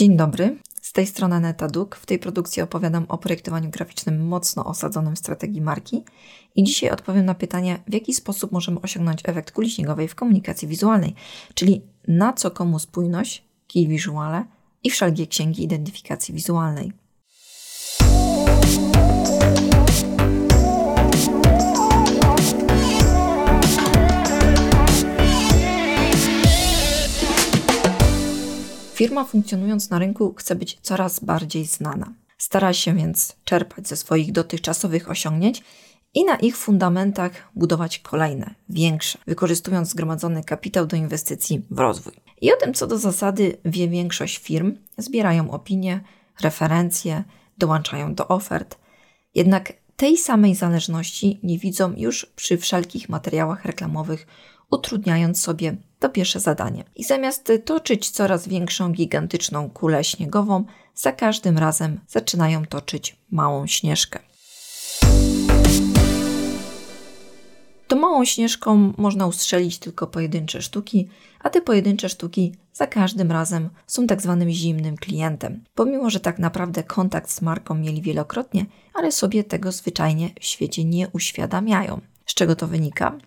Dzień dobry, z tej strony Aneta Duk. W tej produkcji opowiadam o projektowaniu graficznym mocno osadzonym w strategii marki i dzisiaj odpowiem na pytanie, w jaki sposób możemy osiągnąć efekt kuli śniegowej w komunikacji wizualnej, czyli na co komu spójność, key visuale i wszelkie księgi identyfikacji wizualnej. Firma funkcjonując na rynku chce być coraz bardziej znana. Stara się więc czerpać ze swoich dotychczasowych osiągnięć i na ich fundamentach budować kolejne, większe, wykorzystując zgromadzony kapitał do inwestycji w rozwój. I o tym, co do zasady wie większość firm, zbierają opinie, referencje, dołączają do ofert. Jednak tej samej zależności nie widzą już przy wszelkich materiałach reklamowych, utrudniając sobie to pierwsze zadanie. I zamiast toczyć coraz większą, gigantyczną kulę śniegową, za każdym razem zaczynają toczyć małą śnieżkę. To małą śnieżką można ustrzelić tylko pojedyncze sztuki, a te pojedyncze sztuki za każdym razem są tak zwanym zimnym klientem. Pomimo, że tak naprawdę kontakt z marką mieli wielokrotnie, ale sobie tego zwyczajnie w świecie nie uświadamiają. Z czego to wynika?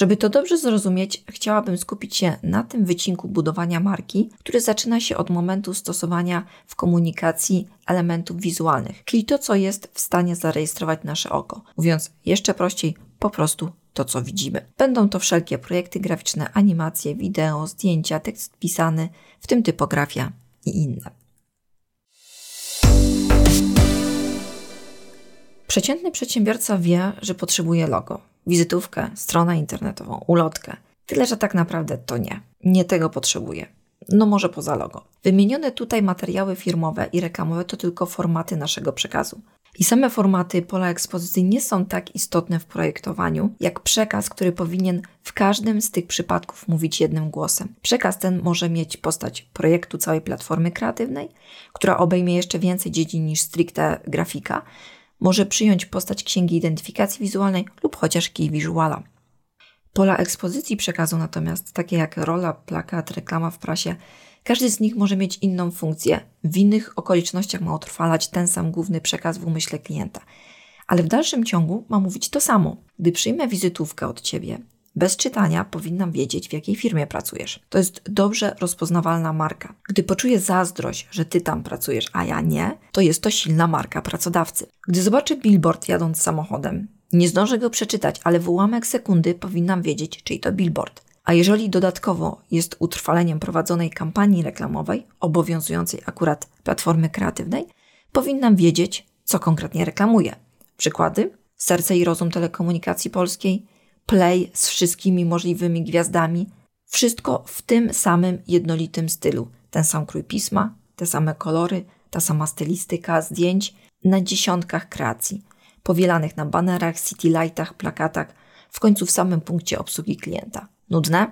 Żeby to dobrze zrozumieć, chciałabym skupić się na tym wycinku budowania marki, który zaczyna się od momentu stosowania w komunikacji elementów wizualnych, czyli to, co jest w stanie zarejestrować nasze oko. Mówiąc jeszcze prościej, po prostu to, co widzimy. Będą to wszelkie projekty graficzne, animacje, wideo, zdjęcia, tekst pisany, w tym typografia i inne. Przeciętny przedsiębiorca wie, że potrzebuje logo wizytówkę, stronę internetową, ulotkę. Tyle, że tak naprawdę to nie. Nie tego potrzebuję. No może poza logo. Wymienione tutaj materiały firmowe i reklamowe to tylko formaty naszego przekazu. I same formaty pola ekspozycji nie są tak istotne w projektowaniu, jak przekaz, który powinien w każdym z tych przypadków mówić jednym głosem. Przekaz ten może mieć postać projektu całej platformy kreatywnej, która obejmie jeszcze więcej dziedzin niż stricte grafika, może przyjąć postać księgi identyfikacji wizualnej lub chociaż key visuala. Pola ekspozycji przekazu natomiast, takie jak rola, plakat, reklama w prasie, każdy z nich może mieć inną funkcję. W innych okolicznościach ma utrwalać ten sam główny przekaz w umyśle klienta. Ale w dalszym ciągu ma mówić to samo. Gdy przyjmę wizytówkę od ciebie, bez czytania powinnam wiedzieć, w jakiej firmie pracujesz. To jest dobrze rozpoznawalna marka. Gdy poczuję zazdrość, że ty tam pracujesz, a ja nie, to jest to silna marka pracodawcy. Gdy zobaczę billboard jadąc samochodem, nie zdążę go przeczytać, ale w ułamek sekundy powinnam wiedzieć, czyj to billboard. A jeżeli dodatkowo jest utrwaleniem prowadzonej kampanii reklamowej, obowiązującej akurat platformy kreatywnej, powinnam wiedzieć, co konkretnie reklamuje. Przykłady? Serce i rozum telekomunikacji polskiej, play z wszystkimi możliwymi gwiazdami. Wszystko w tym samym jednolitym stylu. Ten sam krój pisma, te same kolory, ta sama stylistyka zdjęć na dziesiątkach kreacji, powielanych na banerach, citylightach, plakatach, w końcu w samym punkcie obsługi klienta. Nudne?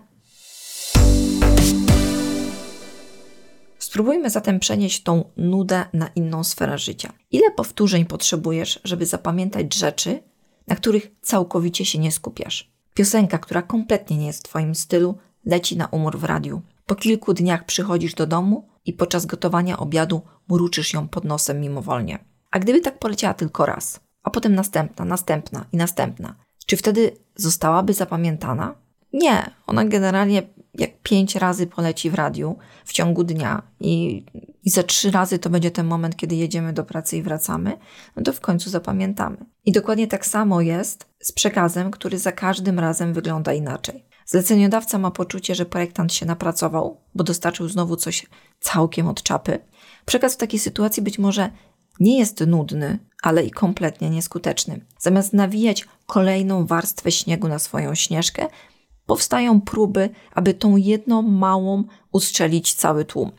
Spróbujmy zatem przenieść tą nudę na inną sferę życia. Ile powtórzeń potrzebujesz, żeby zapamiętać rzeczy, na których całkowicie się nie skupiasz. Piosenka, która kompletnie nie jest w Twoim stylu, leci na umór w radiu. Po kilku dniach przychodzisz do domu i podczas gotowania obiadu mruczysz ją pod nosem mimowolnie. A gdyby tak poleciała tylko raz, a potem następna, następna i następna, czy wtedy zostałaby zapamiętana? Nie, ona generalnie jak pięć razy poleci w radiu w ciągu dnia i, i za trzy razy to będzie ten moment, kiedy jedziemy do pracy i wracamy, no to w końcu zapamiętamy. I dokładnie tak samo jest z przekazem, który za każdym razem wygląda inaczej. Zleceniodawca ma poczucie, że projektant się napracował, bo dostarczył znowu coś całkiem od czapy. Przekaz w takiej sytuacji być może nie jest nudny, ale i kompletnie nieskuteczny. Zamiast nawijać kolejną warstwę śniegu na swoją śnieżkę, powstają próby, aby tą jedną małą ustrzelić cały tłum.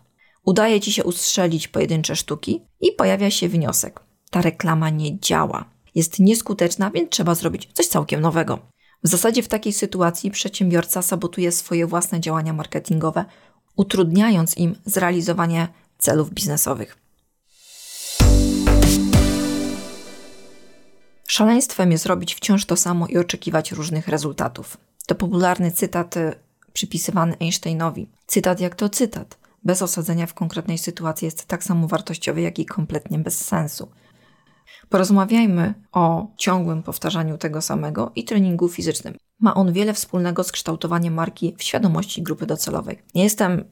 Udaje ci się ustrzelić pojedyncze sztuki i pojawia się wniosek. Ta reklama nie działa. Jest nieskuteczna, więc trzeba zrobić coś całkiem nowego. W zasadzie w takiej sytuacji przedsiębiorca sabotuje swoje własne działania marketingowe, utrudniając im zrealizowanie celów biznesowych. Szaleństwem jest robić wciąż to samo i oczekiwać różnych rezultatów. To popularny cytat y, przypisywany Einsteinowi. Cytat jak to cytat. bez osadzenia w konkretnej sytuacji jest tak samo wartościowy, jak i kompletnie bez sensu. Porozmawiajmy o ciągłym powtarzaniu tego samego i treningu fizycznym. Ma on wiele wspólnego z kształtowaniem marki w świadomości grupy docelowej. Nie jestem mm,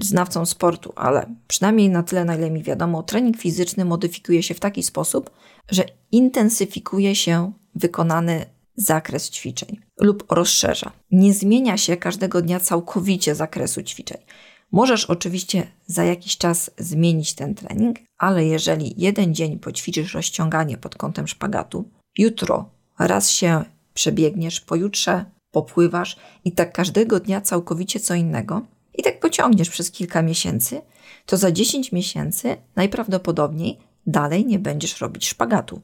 znawcą sportu, ale przynajmniej na tyle, na ile mi wiadomo, trening fizyczny modyfikuje się w taki sposób, że intensyfikuje się wykonany zakres ćwiczeń lub rozszerza. Nie zmienia się każdego dnia całkowicie zakresu ćwiczeń. Możesz oczywiście za jakiś czas zmienić ten trening, ale jeżeli jeden dzień poćwiczysz rozciąganie pod kątem szpagatu, jutro raz się przebiegniesz, pojutrze popływasz i tak każdego dnia całkowicie co innego, i tak pociągniesz przez kilka miesięcy, to za 10 miesięcy najprawdopodobniej dalej nie będziesz robić szpagatu.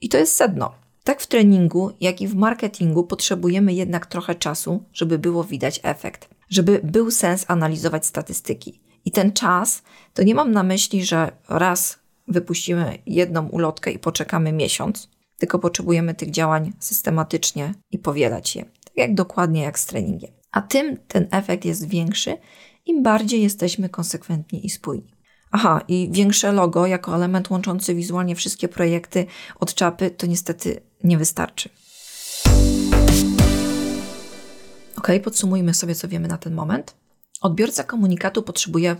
I to jest sedno. Tak w treningu, jak i w marketingu potrzebujemy jednak trochę czasu, żeby było widać efekt, żeby był sens analizować statystyki. I ten czas to nie mam na myśli, że raz wypuścimy jedną ulotkę i poczekamy miesiąc, tylko potrzebujemy tych działań systematycznie i powielać je, tak jak dokładnie jak z treningiem. A tym ten efekt jest większy, im bardziej jesteśmy konsekwentni i spójni. Aha, i większe logo jako element łączący wizualnie wszystkie projekty od czapy to niestety nie wystarczy. Ok, podsumujmy sobie, co wiemy na ten moment. Odbiorca komunikatu potrzebuje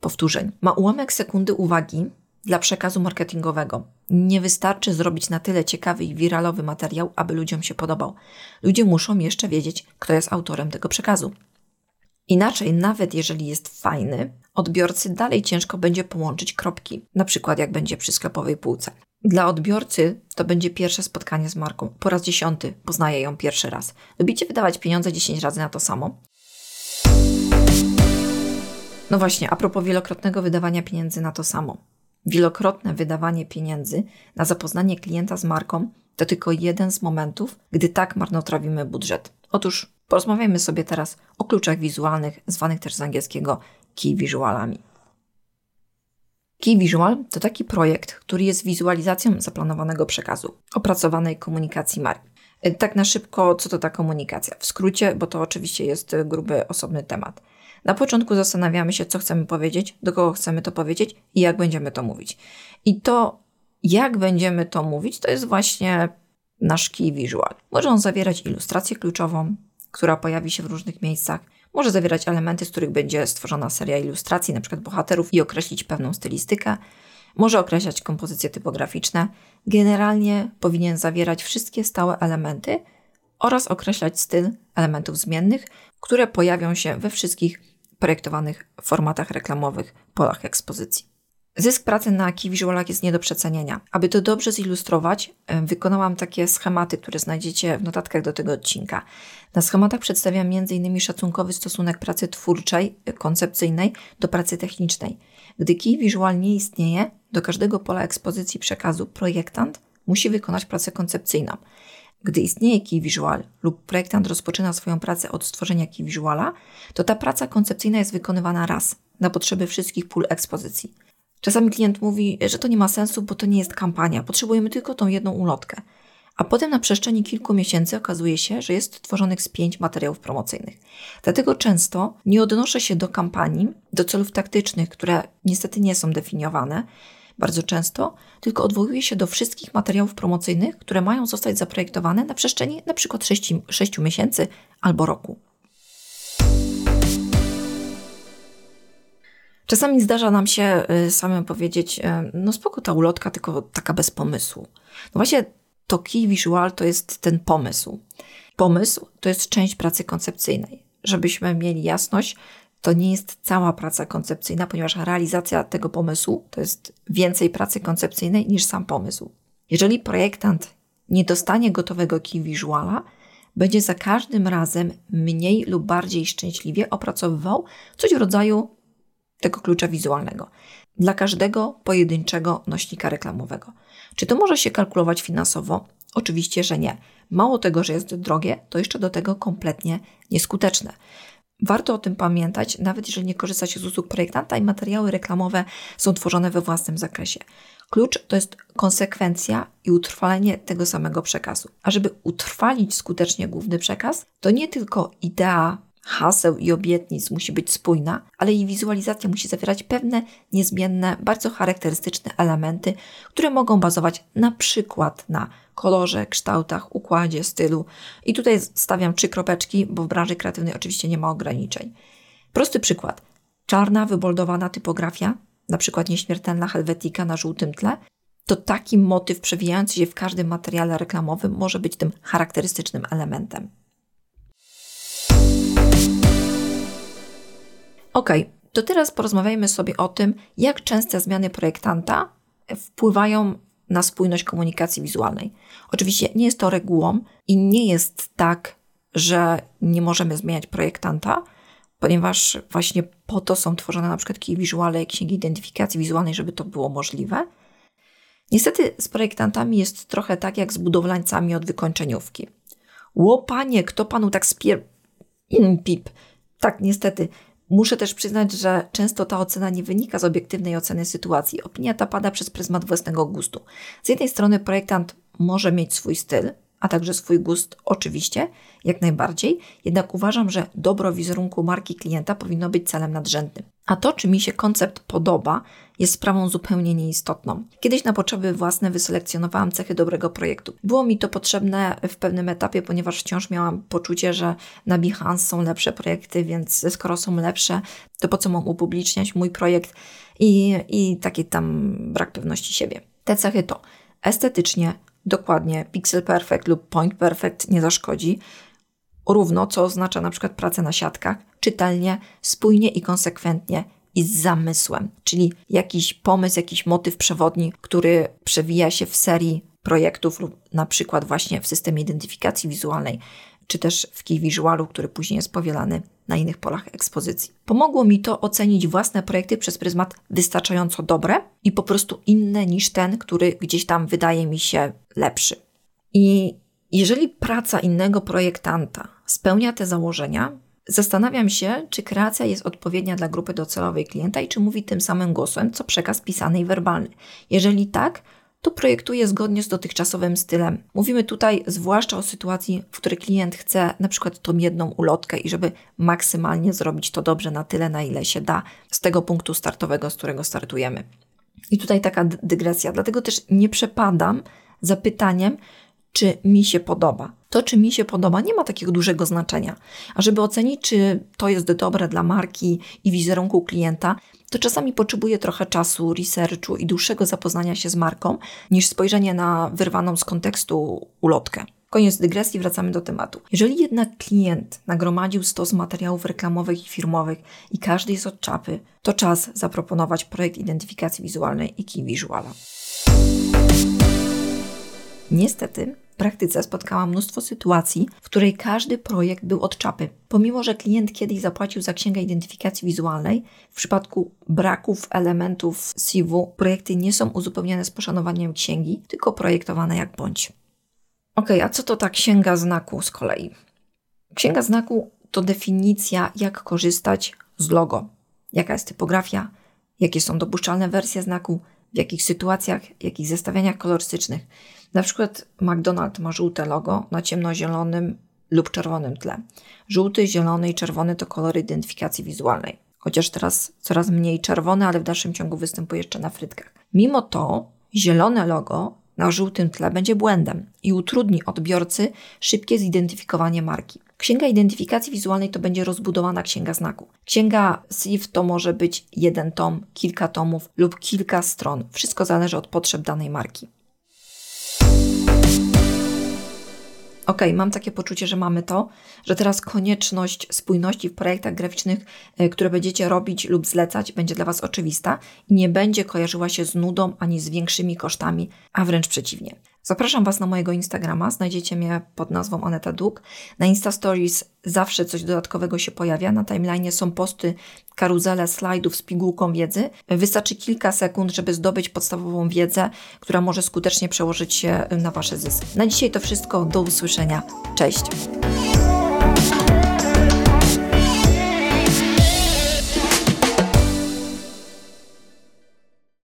powtórzeń. Ma ułamek sekundy uwagi dla przekazu marketingowego. Nie wystarczy zrobić na tyle ciekawy i wiralowy materiał, aby ludziom się podobał. Ludzie muszą jeszcze wiedzieć, kto jest autorem tego przekazu. Inaczej, nawet jeżeli jest fajny, odbiorcy dalej ciężko będzie połączyć kropki, na przykład jak będzie przy sklepowej półce. Dla odbiorcy to będzie pierwsze spotkanie z marką. Po raz dziesiąty poznaje ją pierwszy raz. Lubicie wydawać pieniądze 10 razy na to samo? No właśnie, a propos wielokrotnego wydawania pieniędzy na to samo. Wielokrotne wydawanie pieniędzy na zapoznanie klienta z marką to tylko jeden z momentów, gdy tak marnotrawimy budżet. Otóż porozmawiajmy sobie teraz o kluczach wizualnych, zwanych też z angielskiego key visualami. Key Visual to taki projekt, który jest wizualizacją zaplanowanego przekazu, opracowanej komunikacji marki. E, tak na szybko, co to ta komunikacja? W skrócie, bo to oczywiście jest gruby, osobny temat. Na początku zastanawiamy się, co chcemy powiedzieć, do kogo chcemy to powiedzieć i jak będziemy to mówić. I to, jak będziemy to mówić, to jest właśnie nasz key visual. Może on zawierać ilustrację kluczową, która pojawi się w różnych miejscach. Może zawierać elementy, z których będzie stworzona seria ilustracji, np. bohaterów i określić pewną stylistykę. Może określać kompozycje typograficzne. Generalnie powinien zawierać wszystkie stałe elementy oraz określać styl elementów zmiennych, które pojawią się we wszystkich projektowanych formatach reklamowych, polach ekspozycji. Zysk pracy na key visualach jest nie do przecenienia. Aby to dobrze zilustrować, wykonałam takie schematy, które znajdziecie w notatkach do tego odcinka. Na schematach przedstawiam m.in. szacunkowy stosunek pracy twórczej, koncepcyjnej do pracy technicznej. Gdy key visual nie istnieje, do każdego pola ekspozycji przekazu projektant musi wykonać pracę koncepcyjną. Gdy istnieje key visual lub projektant rozpoczyna swoją pracę od stworzenia key visuala, to ta praca koncepcyjna jest wykonywana raz na potrzeby wszystkich pól ekspozycji. Czasami klient mówi, że to nie ma sensu, bo to nie jest kampania, potrzebujemy tylko tą jedną ulotkę. A potem na przestrzeni kilku miesięcy okazuje się, że jest tworzonych z pięć materiałów promocyjnych. Dlatego często nie odnoszę się do kampanii, do celów taktycznych, które niestety nie są definiowane, bardzo często, tylko odwołuje się do wszystkich materiałów promocyjnych, które mają zostać zaprojektowane na przestrzeni np. 6, 6 miesięcy albo roku. Czasami zdarza nam się y, samym powiedzieć, y, no spoko ta ulotka, tylko taka bez pomysłu. No właśnie to key visual to jest ten pomysł. Pomysł to jest część pracy koncepcyjnej. Żebyśmy mieli jasność, to nie jest cała praca koncepcyjna, ponieważ realizacja tego pomysłu to jest więcej pracy koncepcyjnej niż sam pomysł. Jeżeli projektant nie dostanie gotowego key visuala, będzie za każdym razem mniej lub bardziej szczęśliwie opracowywał coś w rodzaju tego klucza wizualnego dla każdego pojedynczego nośnika reklamowego. Czy to może się kalkulować finansowo? Oczywiście, że nie. Mało tego, że jest drogie, to jeszcze do tego kompletnie nieskuteczne. Warto o tym pamiętać, nawet jeżeli nie korzysta się z usług projektanta i materiały reklamowe są tworzone we własnym zakresie. Klucz to jest konsekwencja i utrwalenie tego samego przekazu. A żeby utrwalić skutecznie główny przekaz, to nie tylko idea haseł i obietnic musi być spójna, ale jej wizualizacja musi zawierać pewne niezmienne, bardzo charakterystyczne elementy, które mogą bazować na przykład na kolorze, kształtach, układzie, stylu. I tutaj stawiam trzy kropeczki, bo w branży kreatywnej oczywiście nie ma ograniczeń. Prosty przykład. Czarna, wyboldowana typografia, na przykład nieśmiertelna helwetika na żółtym tle, to taki motyw przewijający się w każdym materiale reklamowym może być tym charakterystycznym elementem. Ok, to teraz porozmawiajmy sobie o tym, jak częste zmiany projektanta wpływają na spójność komunikacji wizualnej. Oczywiście nie jest to regułą i nie jest tak, że nie możemy zmieniać projektanta, ponieważ właśnie po to są tworzone na przykład key visuale, księgi identyfikacji wizualnej, żeby to było możliwe. Niestety z projektantami jest trochę tak jak z budowlańcami od wykończeniówki. Łopanie, kto panu tak spier... Pip. Tak, niestety. Muszę też przyznać, że często ta ocena nie wynika z obiektywnej oceny sytuacji. Opinia ta pada przez pryzmat własnego gustu. Z jednej strony projektant może mieć swój styl, a także swój gust, oczywiście, jak najbardziej, jednak uważam, że dobro wizerunku marki klienta powinno być celem nadrzędnym. A to, czy mi się koncept podoba, jest sprawą zupełnie nieistotną. Kiedyś na potrzeby własne wyselekcjonowałam cechy dobrego projektu. Było mi to potrzebne w pewnym etapie, ponieważ wciąż miałam poczucie, że na Behance są lepsze projekty, więc skoro są lepsze, to po co mam upubliczniać mój projekt i, i taki tam brak pewności siebie. Te cechy to estetycznie, dokładnie, pixel perfect lub point perfect nie zaszkodzi, równo, co oznacza na przykład pracę na siatkach, czytelnie, spójnie i konsekwentnie i z zamysłem, czyli jakiś pomysł, jakiś motyw przewodni, który przewija się w serii projektów lub na przykład właśnie w systemie identyfikacji wizualnej, czy też w key visualu, który później jest powielany na innych polach ekspozycji. Pomogło mi to ocenić własne projekty przez pryzmat wystarczająco dobre i po prostu inne niż ten, który gdzieś tam wydaje mi się lepszy. I jeżeli praca innego projektanta spełnia te założenia, zastanawiam się, czy kreacja jest odpowiednia dla grupy docelowej klienta i czy mówi tym samym głosem, co przekaz pisany i werbalny. Jeżeli tak, to projektuję zgodnie z dotychczasowym stylem. Mówimy tutaj zwłaszcza o sytuacji, w której klient chce na przykład tą jedną ulotkę i żeby maksymalnie zrobić to dobrze na tyle, na ile się da z tego punktu startowego, z którego startujemy. I tutaj taka dygresja, dlatego też nie przepadam za pytaniem, czy mi się podoba. To, czy mi się podoba, nie ma takiego dużego znaczenia. A żeby ocenić, czy to jest dobre dla marki i wizerunku klienta, to czasami potrzebuje trochę czasu, researchu i dłuższego zapoznania się z marką, niż spojrzenie na wyrwaną z kontekstu ulotkę. Koniec dygresji, wracamy do tematu. Jeżeli jednak klient nagromadził stos materiałów reklamowych i firmowych i każdy jest od czapy, to czas zaproponować projekt identyfikacji wizualnej i key visuala. Niestety, praktyce spotkałam mnóstwo sytuacji, w której każdy projekt był od czapy. Pomimo, że klient kiedyś zapłacił za księgę identyfikacji wizualnej, w przypadku braków elementów SIV-u projekty nie są uzupełniane z poszanowaniem księgi, tylko projektowane jak bądź. Ok, a co to ta księga znaku z kolei? Księga znaku to definicja, jak korzystać z logo. Jaka jest typografia, jakie są dopuszczalne wersje znaku, w jakich sytuacjach, w jakich zestawieniach kolorystycznych. Na przykład McDonald's ma żółte logo na ciemnozielonym lub czerwonym tle. Żółty, zielony i czerwony to kolory identyfikacji wizualnej. Chociaż teraz coraz mniej czerwone, ale w dalszym ciągu występuje jeszcze na frytkach. Mimo to zielone logo na żółtym tle będzie błędem i utrudni odbiorcy szybkie zidentyfikowanie marki. Księga identyfikacji wizualnej to będzie rozbudowana księga znaku. Księga SIF to może być jeden tom, kilka tomów lub kilka stron. Wszystko zależy od potrzeb danej marki. Ok, mam takie poczucie, że mamy to, że teraz konieczność spójności w projektach graficznych, e, które będziecie robić lub zlecać, będzie dla Was oczywista i nie będzie kojarzyła się z nudą ani z większymi kosztami, a wręcz przeciwnie. Zapraszam Was na mojego Instagrama, znajdziecie mnie pod nazwą Aneta Duk. Na Insta Stories zawsze coś dodatkowego się pojawia. Na timeline są posty, karuzele slajdów z pigułką wiedzy. Wystarczy kilka sekund, żeby zdobyć podstawową wiedzę, która może skutecznie przełożyć się na Wasze zyski. Na dzisiaj to wszystko. Do usłyszenia. Cześć!